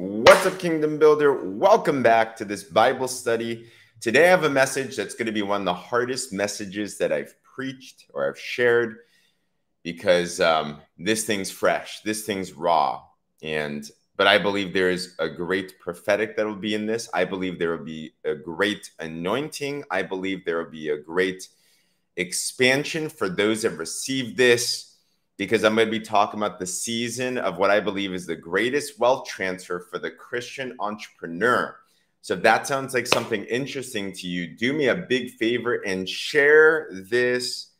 What's up, Kingdom Builder? Welcome back to this Bible study. Today, I have a message that's going to be one of the hardest messages that I've preached or I've shared because um, this thing's fresh, this thing's raw. And but I believe there is a great prophetic that will be in this. I believe there will be a great anointing. I believe there will be a great expansion for those that receive this because I'm going to be talking about the season of what I believe is the greatest wealth transfer for the Christian entrepreneur. So if that sounds like something interesting to you, do me a big favor and share this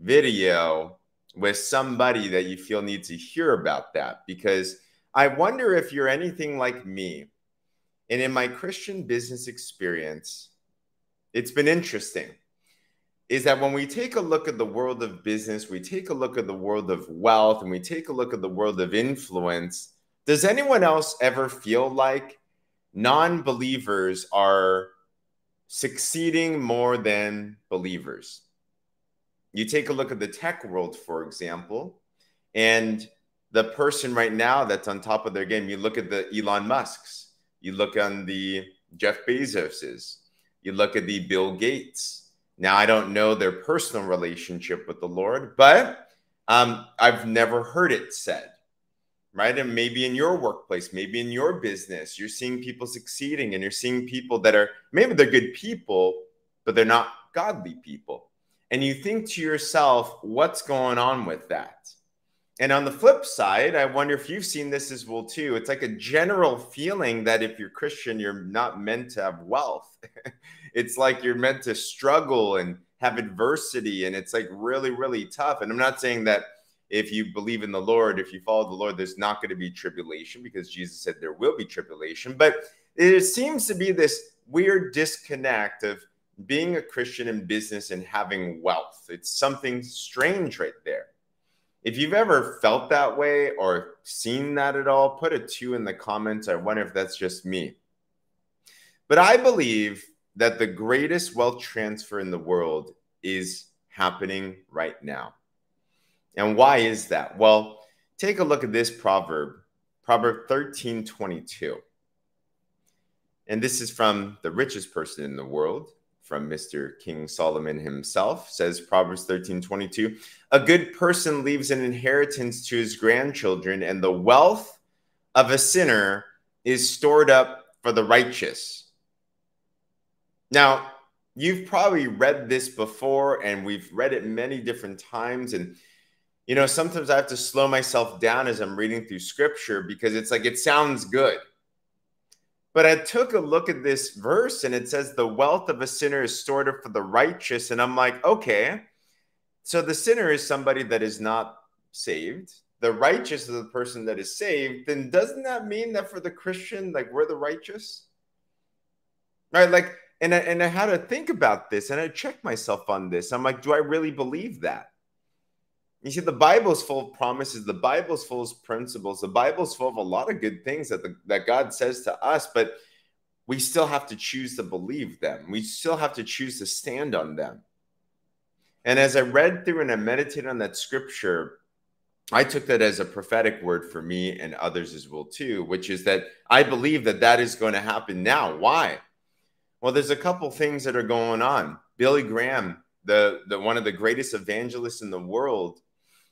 video with somebody that you feel needs to hear about that because I wonder if you're anything like me. And in my Christian business experience, it's been interesting is that when we take a look at the world of business, we take a look at the world of wealth, and we take a look at the world of influence, does anyone else ever feel like non believers are succeeding more than believers? You take a look at the tech world, for example, and the person right now that's on top of their game, you look at the Elon Musks, you look on the Jeff Bezoses, you look at the Bill Gates now, I don't know their personal relationship with the Lord, but um, I've never heard it said, right? And maybe in your workplace, maybe in your business, you're seeing people succeeding and you're seeing people that are maybe they're good people, but they're not godly people. And you think to yourself, what's going on with that? And on the flip side, I wonder if you've seen this as well too. It's like a general feeling that if you're Christian, you're not meant to have wealth. it's like you're meant to struggle and have adversity and it's like really really tough. And i'm not saying that if you believe in the lord if you follow the lord there's not going to be tribulation because jesus said there will be tribulation. But it seems to be this weird disconnect of being a christian in business and having wealth. It's something strange right there. If you've ever felt that way or seen that at all put a two in the comments. I wonder if that's just me. But i believe that the greatest wealth transfer in the world is happening right now. And why is that? Well, take a look at this proverb, Proverb 13 22. And this is from the richest person in the world, from Mr. King Solomon himself, says Proverbs 13 22. A good person leaves an inheritance to his grandchildren, and the wealth of a sinner is stored up for the righteous. Now, you've probably read this before, and we've read it many different times. And, you know, sometimes I have to slow myself down as I'm reading through scripture because it's like it sounds good. But I took a look at this verse and it says, The wealth of a sinner is stored up for the righteous. And I'm like, okay. So the sinner is somebody that is not saved. The righteous is the person that is saved. Then doesn't that mean that for the Christian, like we're the righteous? Right? Like and I, and I had to think about this and I checked myself on this. I'm like, do I really believe that? You see, the Bible's full of promises. The Bible's full of principles. The Bible's full of a lot of good things that the, that God says to us, but we still have to choose to believe them. We still have to choose to stand on them. And as I read through and I meditated on that scripture, I took that as a prophetic word for me and others as well too, which is that I believe that that is going to happen now. Why? Well, there's a couple things that are going on. Billy Graham, the, the one of the greatest evangelists in the world,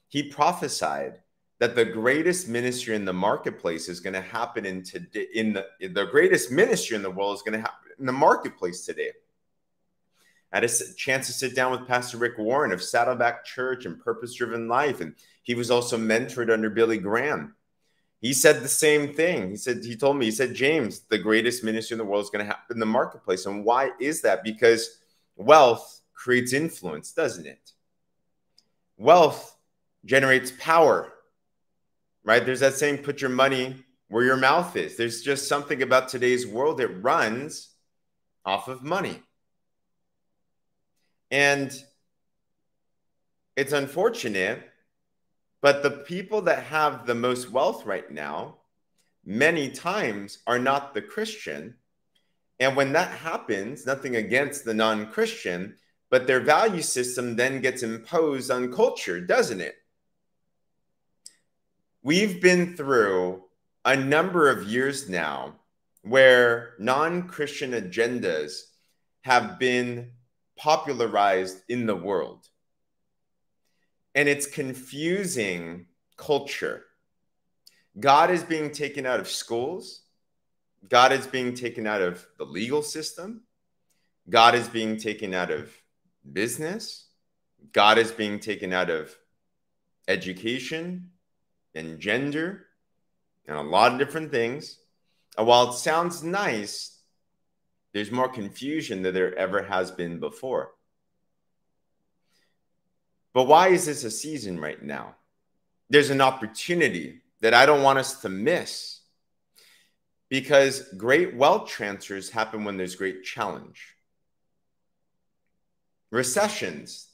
he prophesied that the greatest ministry in the marketplace is going to happen in today in the the greatest ministry in the world is going to happen in the marketplace today. I had a chance to sit down with Pastor Rick Warren of Saddleback Church and Purpose Driven Life, and he was also mentored under Billy Graham he said the same thing. He said, he told me, he said, James, the greatest ministry in the world is going to happen in the marketplace. And why is that? Because wealth creates influence, doesn't it? Wealth generates power, right? There's that saying, put your money where your mouth is. There's just something about today's world that runs off of money. And it's unfortunate but the people that have the most wealth right now, many times are not the Christian. And when that happens, nothing against the non Christian, but their value system then gets imposed on culture, doesn't it? We've been through a number of years now where non Christian agendas have been popularized in the world. And it's confusing culture. God is being taken out of schools. God is being taken out of the legal system. God is being taken out of business. God is being taken out of education and gender and a lot of different things. And while it sounds nice, there's more confusion than there ever has been before. But why is this a season right now? There's an opportunity that I don't want us to miss because great wealth transfers happen when there's great challenge. Recessions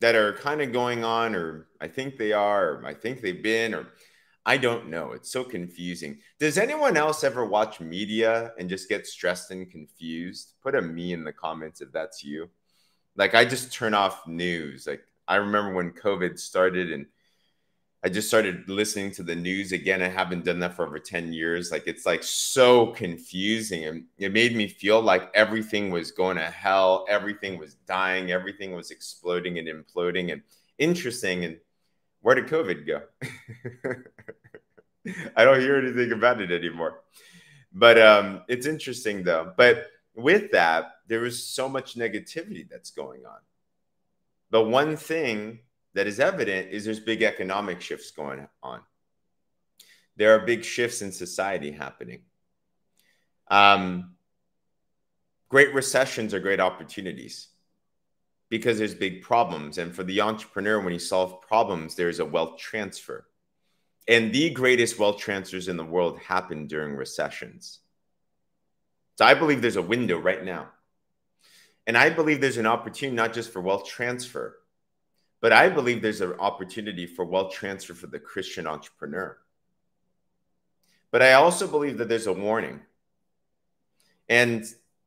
that are kind of going on, or I think they are, or I think they've been, or I don't know. It's so confusing. Does anyone else ever watch media and just get stressed and confused? Put a me in the comments if that's you. Like I just turn off news. Like I remember when COVID started and I just started listening to the news again. I haven't done that for over 10 years. Like it's like so confusing. And it made me feel like everything was going to hell, everything was dying, everything was exploding and imploding and interesting. And where did COVID go? I don't hear anything about it anymore. But um, it's interesting though. But with that, there is so much negativity that's going on. The one thing that is evident is there's big economic shifts going on. There are big shifts in society happening. Um, great recessions are great opportunities because there's big problems. And for the entrepreneur, when you solve problems, there's a wealth transfer. And the greatest wealth transfers in the world happen during recessions. So I believe there's a window right now. And I believe there's an opportunity not just for wealth transfer, but I believe there's an opportunity for wealth transfer for the Christian entrepreneur. But I also believe that there's a warning. And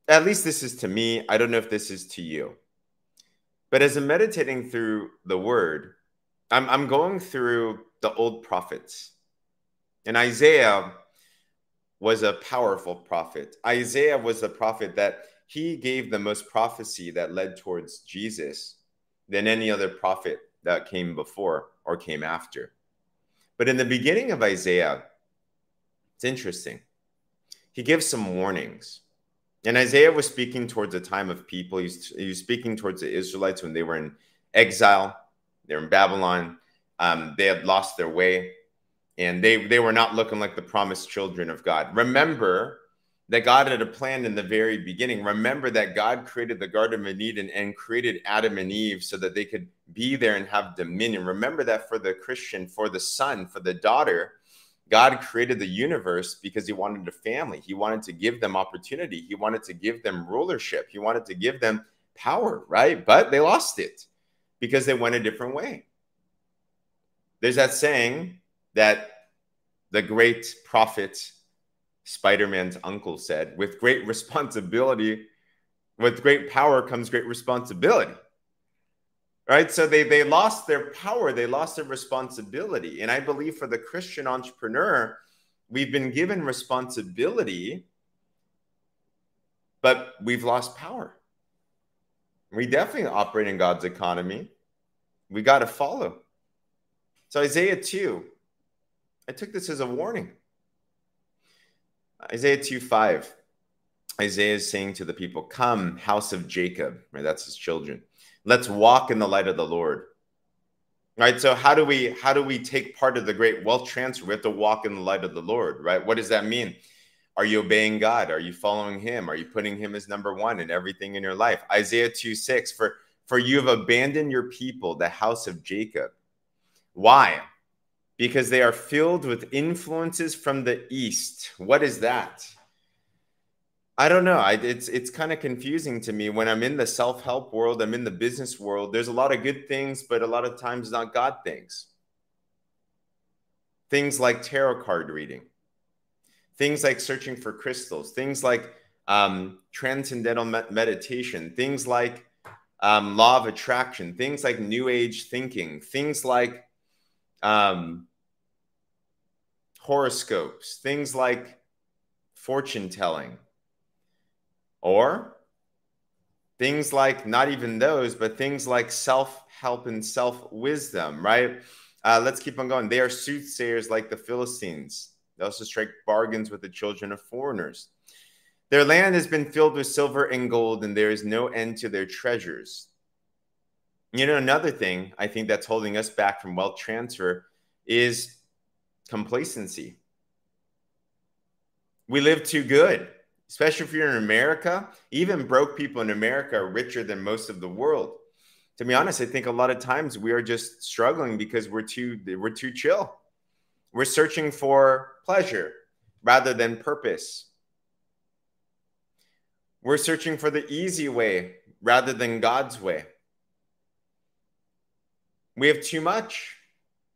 at least this is to me. I don't know if this is to you. But as I'm meditating through the word, I'm, I'm going through the old prophets. And Isaiah was a powerful prophet. Isaiah was the prophet that he gave the most prophecy that led towards Jesus than any other prophet that came before or came after. But in the beginning of Isaiah, it's interesting. He gives some warnings. And Isaiah was speaking towards a time of people. He was speaking towards the Israelites when they were in exile. they're in Babylon. Um, they had lost their way, and they they were not looking like the promised children of God. Remember that God had a plan in the very beginning. Remember that God created the Garden of Eden and created Adam and Eve so that they could be there and have dominion. Remember that for the Christian, for the son, for the daughter, God created the universe because he wanted a family. He wanted to give them opportunity. He wanted to give them rulership. He wanted to give them power, right? But they lost it because they went a different way. There's that saying that the great prophet Spider Man's uncle said, with great responsibility, with great power comes great responsibility. Right? So they they lost their power they lost their responsibility. And i believe for the christian entrepreneur we've been given responsibility but we've lost power. We definitely operate in god's economy. We got to follow. So isaiah 2 i took this as a warning isaiah 2 5 isaiah is saying to the people come house of jacob right that's his children let's walk in the light of the Lord. Right? So how do we how do we take part of the great wealth transfer? We have to walk in the light of the Lord, right? What does that mean? Are you obeying God? Are you following him? Are you putting him as number 1 in everything in your life? Isaiah 2 6 for for you have abandoned your people, the house of Jacob. Why? Because they are filled with influences from the east. What is that? I don't know. I, it's it's kind of confusing to me when I'm in the self help world. I'm in the business world. There's a lot of good things, but a lot of times not God things. Things like tarot card reading, things like searching for crystals, things like um, transcendental me- meditation, things like um, law of attraction, things like new age thinking, things like um, horoscopes, things like fortune telling, or things like not even those, but things like self help and self wisdom, right? Uh, let's keep on going. They are soothsayers like the Philistines. They also strike bargains with the children of foreigners. Their land has been filled with silver and gold, and there is no end to their treasures. You know, another thing I think that's holding us back from wealth transfer is complacency. We live too good, especially if you're in America. Even broke people in America are richer than most of the world. To be honest, I think a lot of times we are just struggling because we're too we're too chill. We're searching for pleasure rather than purpose. We're searching for the easy way rather than God's way. We have too much.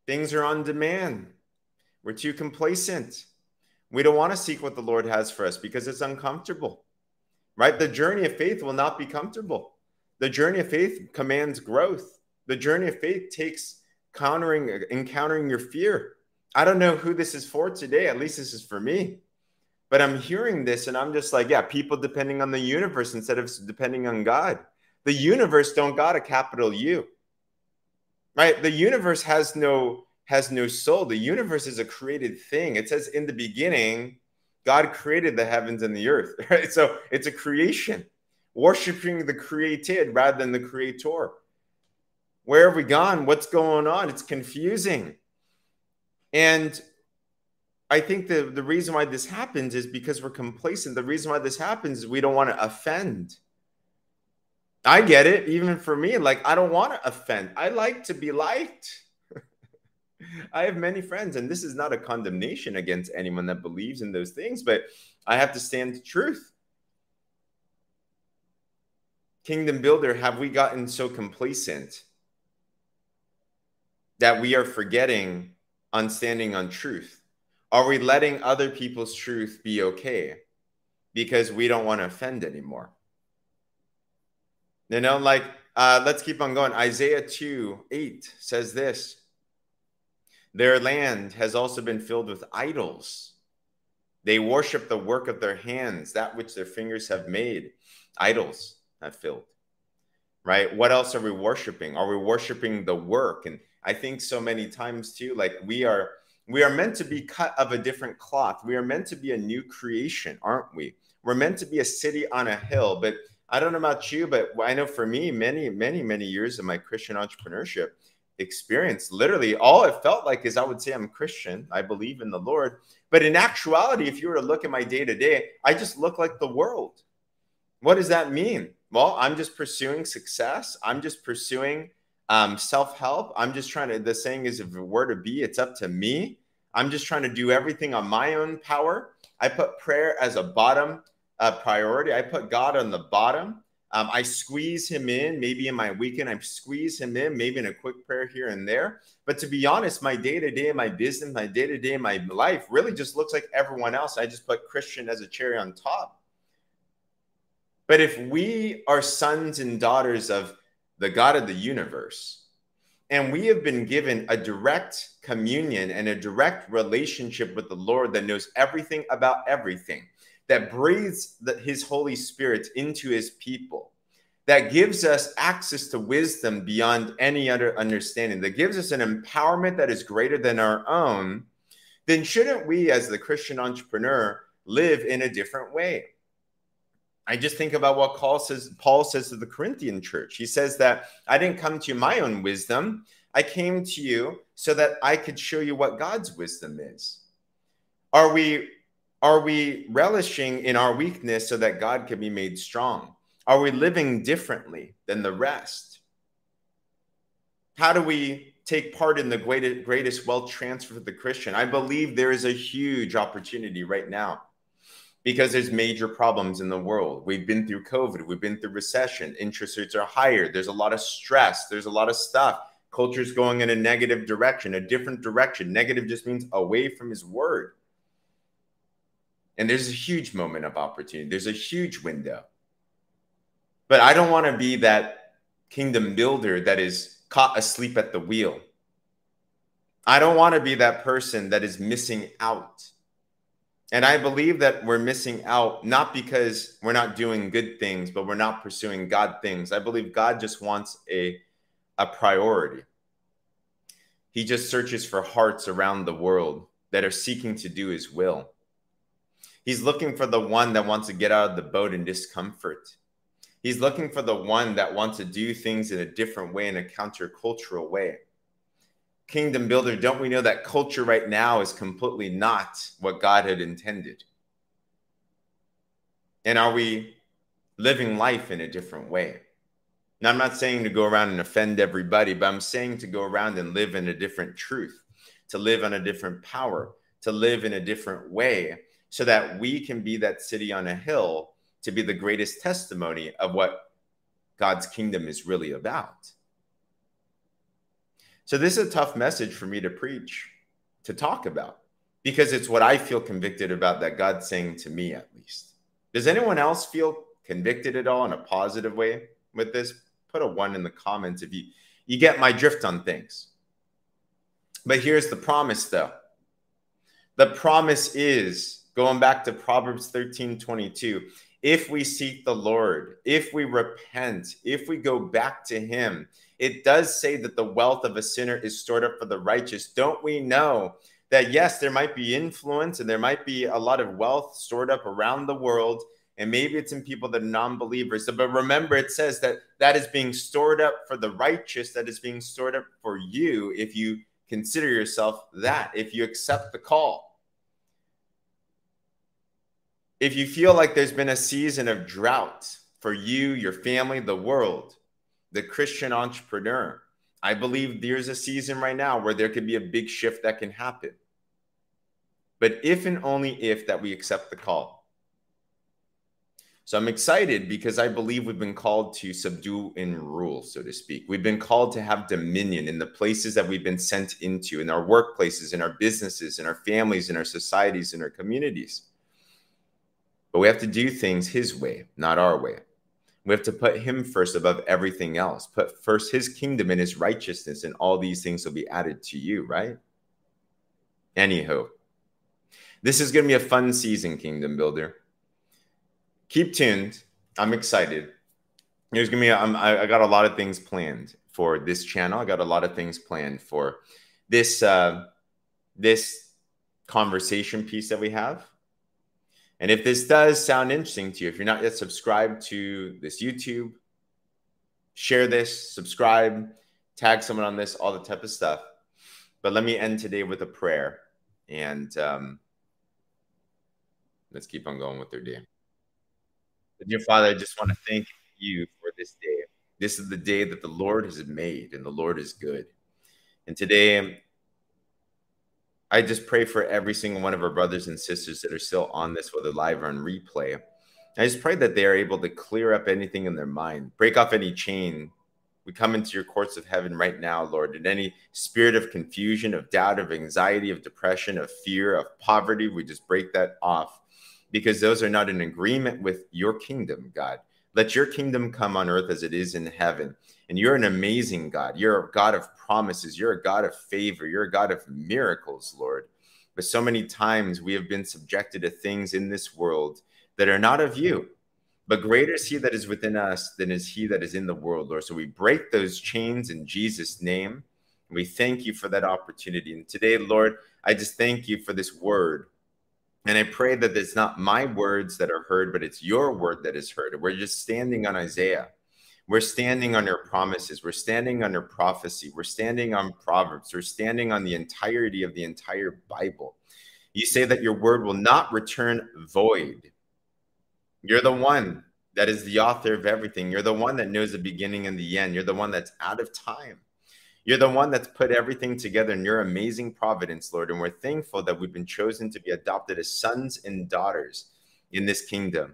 Things are on demand. We're too complacent. We don't want to seek what the Lord has for us because it's uncomfortable, right? The journey of faith will not be comfortable. The journey of faith commands growth. The journey of faith takes countering, encountering your fear. I don't know who this is for today. At least this is for me. But I'm hearing this and I'm just like, yeah, people depending on the universe instead of depending on God. The universe don't got a capital U. Right? The universe has no has no soul. The universe is a created thing. It says in the beginning, God created the heavens and the earth. Right? So it's a creation, worshiping the created rather than the creator. Where have we gone? What's going on? It's confusing. And I think the, the reason why this happens is because we're complacent. The reason why this happens is we don't want to offend. I get it, even for me. Like, I don't want to offend. I like to be liked. I have many friends, and this is not a condemnation against anyone that believes in those things, but I have to stand the truth. Kingdom builder, have we gotten so complacent that we are forgetting on standing on truth? Are we letting other people's truth be okay because we don't want to offend anymore? You know, like, uh, let's keep on going. Isaiah 2 8 says this their land has also been filled with idols. They worship the work of their hands, that which their fingers have made. Idols have filled. Right? What else are we worshiping? Are we worshiping the work? And I think so many times too, like we are we are meant to be cut of a different cloth. We are meant to be a new creation, aren't we? We're meant to be a city on a hill. But I don't know about you, but I know for me, many, many, many years of my Christian entrepreneurship, experience. Literally, all it felt like is I would say I'm Christian. I believe in the Lord. But in actuality, if you were to look at my day to day, I just look like the world. What does that mean? Well, I'm just pursuing success. I'm just pursuing um, self help. I'm just trying to, the saying is, if it were to be, it's up to me. I'm just trying to do everything on my own power. I put prayer as a bottom uh, priority, I put God on the bottom. Um, I squeeze him in, maybe in my weekend, I squeeze him in, maybe in a quick prayer here and there. But to be honest, my day to day, my business, my day to day, my life really just looks like everyone else. I just put Christian as a cherry on top. But if we are sons and daughters of the God of the universe, and we have been given a direct communion and a direct relationship with the Lord that knows everything about everything that breathes the, his Holy Spirit into his people, that gives us access to wisdom beyond any other understanding, that gives us an empowerment that is greater than our own, then shouldn't we, as the Christian entrepreneur, live in a different way? I just think about what Paul says, Paul says to the Corinthian church. He says that I didn't come to you my own wisdom. I came to you so that I could show you what God's wisdom is. Are we are we relishing in our weakness so that God can be made strong? Are we living differently than the rest? How do we take part in the greatest wealth transfer for the Christian? I believe there is a huge opportunity right now because there's major problems in the world. We've been through COVID, we've been through recession, interest rates are higher, there's a lot of stress, there's a lot of stuff. Culture's going in a negative direction, a different direction. Negative just means away from his word. And there's a huge moment of opportunity, there's a huge window. But I don't want to be that kingdom builder that is caught asleep at the wheel. I don't want to be that person that is missing out. And I believe that we're missing out not because we're not doing good things, but we're not pursuing God things. I believe God just wants a, a priority. He just searches for hearts around the world that are seeking to do his will. He's looking for the one that wants to get out of the boat in discomfort. He's looking for the one that wants to do things in a different way, in a countercultural way. Kingdom builder, don't we know that culture right now is completely not what God had intended? And are we living life in a different way? Now, I'm not saying to go around and offend everybody, but I'm saying to go around and live in a different truth, to live on a different power, to live in a different way, so that we can be that city on a hill to be the greatest testimony of what God's kingdom is really about. So, this is a tough message for me to preach, to talk about, because it's what I feel convicted about that God's saying to me, at least. Does anyone else feel convicted at all in a positive way with this? Put a one in the comments if you, you get my drift on things. But here's the promise, though. The promise is going back to Proverbs 13 22 if we seek the Lord, if we repent, if we go back to Him, it does say that the wealth of a sinner is stored up for the righteous. Don't we know that, yes, there might be influence and there might be a lot of wealth stored up around the world? And maybe it's in people that are non believers. But remember, it says that that is being stored up for the righteous, that is being stored up for you if you consider yourself that, if you accept the call if you feel like there's been a season of drought for you, your family, the world, the Christian entrepreneur, I believe there's a season right now where there could be a big shift that can happen. But if and only if that we accept the call. So I'm excited because I believe we've been called to subdue and rule, so to speak. We've been called to have dominion in the places that we've been sent into, in our workplaces, in our businesses, in our families, in our societies, in our communities. But we have to do things his way, not our way. We have to put him first above everything else. Put first his kingdom and his righteousness, and all these things will be added to you, right? Anywho, this is going to be a fun season, Kingdom Builder. Keep tuned. I'm excited. There's going to be, I got a lot of things planned for this channel. I got a lot of things planned for this, uh, this conversation piece that we have and if this does sound interesting to you, if you're not yet subscribed to this YouTube, share this, subscribe, tag someone on this, all the type of stuff. But let me end today with a prayer. And um, let's keep on going with their day. Dear Father, I just want to thank you for this day. This is the day that the Lord has made, and the Lord is good. And today, I just pray for every single one of our brothers and sisters that are still on this, whether live or on replay. I just pray that they are able to clear up anything in their mind, break off any chain. We come into your courts of heaven right now, Lord, and any spirit of confusion, of doubt, of anxiety, of depression, of fear, of poverty, we just break that off because those are not in agreement with your kingdom, God. Let your kingdom come on earth as it is in heaven. And you're an amazing God. You're a God of promises. You're a God of favor. You're a God of miracles, Lord. But so many times we have been subjected to things in this world that are not of you. But greater is he that is within us than is he that is in the world, Lord. So we break those chains in Jesus' name. And We thank you for that opportunity. And today, Lord, I just thank you for this word. And I pray that it's not my words that are heard, but it's your word that is heard. We're just standing on Isaiah. We're standing on your promises. We're standing on your prophecy. We're standing on Proverbs. We're standing on the entirety of the entire Bible. You say that your word will not return void. You're the one that is the author of everything. You're the one that knows the beginning and the end. You're the one that's out of time. You're the one that's put everything together in your amazing providence, Lord. And we're thankful that we've been chosen to be adopted as sons and daughters in this kingdom.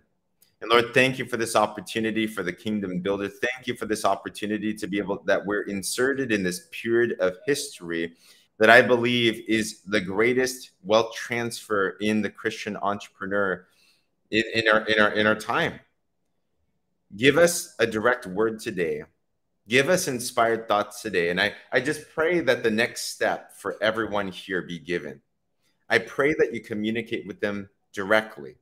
And Lord, thank you for this opportunity for the kingdom builder. Thank you for this opportunity to be able that we're inserted in this period of history that I believe is the greatest wealth transfer in the Christian entrepreneur in, in our in our in our time. Give us a direct word today Give us inspired thoughts today. And I, I just pray that the next step for everyone here be given. I pray that you communicate with them directly.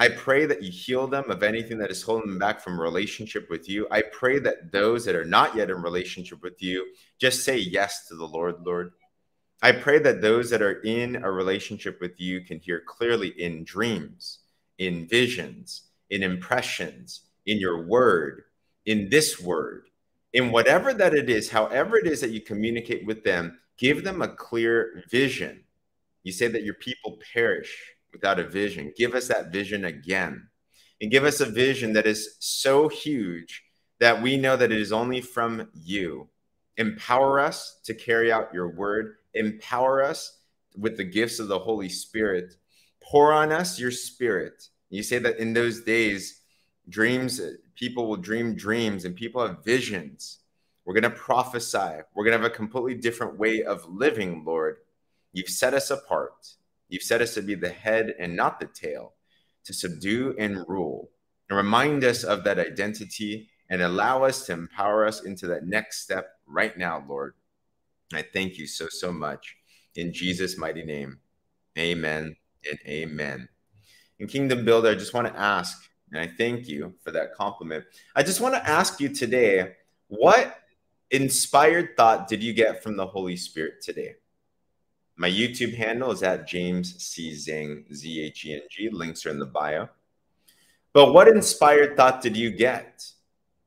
I pray that you heal them of anything that is holding them back from relationship with you. I pray that those that are not yet in relationship with you just say yes to the Lord, Lord. I pray that those that are in a relationship with you can hear clearly in dreams, in visions, in impressions, in your word, in this word, in whatever that it is, however it is that you communicate with them, give them a clear vision. You say that your people perish without a vision. Give us that vision again. And give us a vision that is so huge that we know that it is only from you. Empower us to carry out your word. Empower us with the gifts of the Holy Spirit. Pour on us your spirit. You say that in those days, dreams, people will dream dreams and people have visions. We're going to prophesy. We're going to have a completely different way of living, Lord. You've set us apart. You've set us to be the head and not the tail, to subdue and rule, and remind us of that identity and allow us to empower us into that next step right now, Lord. I thank you so, so much. In Jesus' mighty name, amen and amen. In Kingdom Builder, I just want to ask, and I thank you for that compliment. I just want to ask you today what inspired thought did you get from the Holy Spirit today? My YouTube handle is at James C. Zheng, Z H E N G. Links are in the bio. But what inspired thought did you get?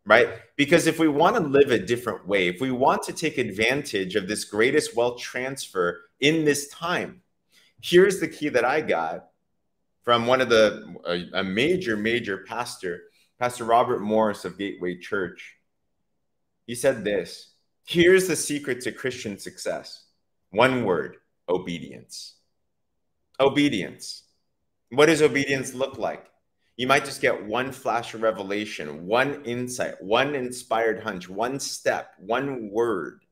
Right? Because if we want to live a different way, if we want to take advantage of this greatest wealth transfer in this time, here's the key that I got from one of the, a, a major, major pastor, Pastor Robert Morris of Gateway Church. He said this Here's the secret to Christian success one word obedience. Obedience. What does obedience look like? You might just get one flash of revelation, one insight, one inspired hunch, one step, one word.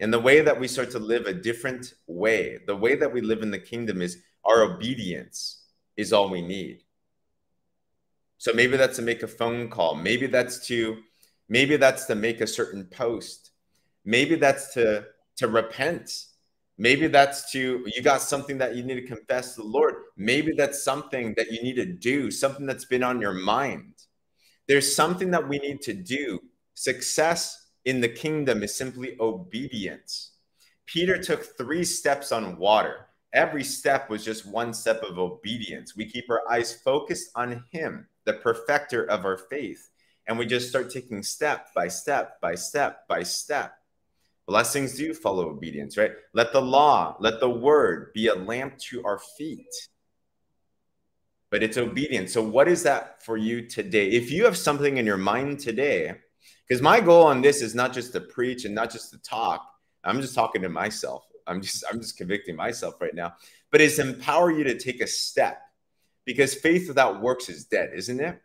And the way that we start to live a different way, the way that we live in the kingdom is our obedience is all we need. So maybe that's to make a phone call. Maybe that's to maybe that's to make a certain post. Maybe that's to to repent Maybe that's to you got something that you need to confess to the Lord. Maybe that's something that you need to do, something that's been on your mind. There's something that we need to do. Success in the kingdom is simply obedience. Peter took three steps on water. Every step was just one step of obedience. We keep our eyes focused on Him, the perfecter of our faith, and we just start taking step by step by step by step. Blessings do follow obedience, right? Let the law, let the word be a lamp to our feet. But it's obedience. So, what is that for you today? If you have something in your mind today, because my goal on this is not just to preach and not just to talk. I'm just talking to myself. I'm just I'm just convicting myself right now. But it's empower you to take a step because faith without works is dead, isn't it?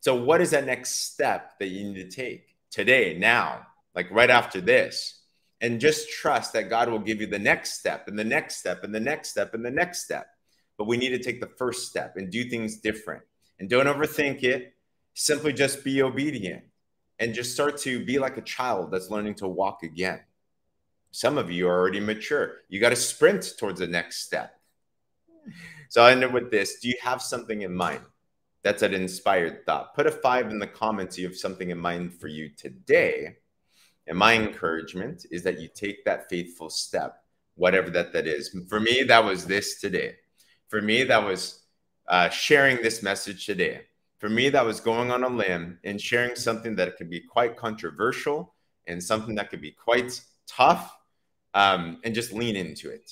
So what is that next step that you need to take today, now? like right after this. And just trust that God will give you the next step and the next step and the next step and the next step. But we need to take the first step and do things different. And don't overthink it. Simply just be obedient and just start to be like a child that's learning to walk again. Some of you are already mature. You got to sprint towards the next step. So I end up with this. Do you have something in mind? That's an inspired thought. Put a five in the comments. You have something in mind for you today. And my encouragement is that you take that faithful step, whatever that that is. For me, that was this today. For me, that was uh, sharing this message today. For me, that was going on a limb and sharing something that could be quite controversial and something that could be quite tough, um, and just lean into it.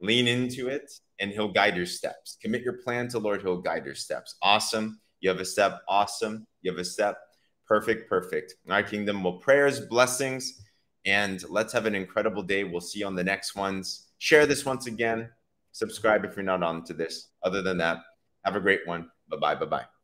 Lean into it, and He'll guide your steps. Commit your plan to Lord; He'll guide your steps. Awesome. You have a step. Awesome. You have a step Perfect, perfect. Our kingdom, well, prayers, blessings, and let's have an incredible day. We'll see you on the next ones. Share this once again. Subscribe if you're not on to this. Other than that, have a great one. Bye bye. Bye bye.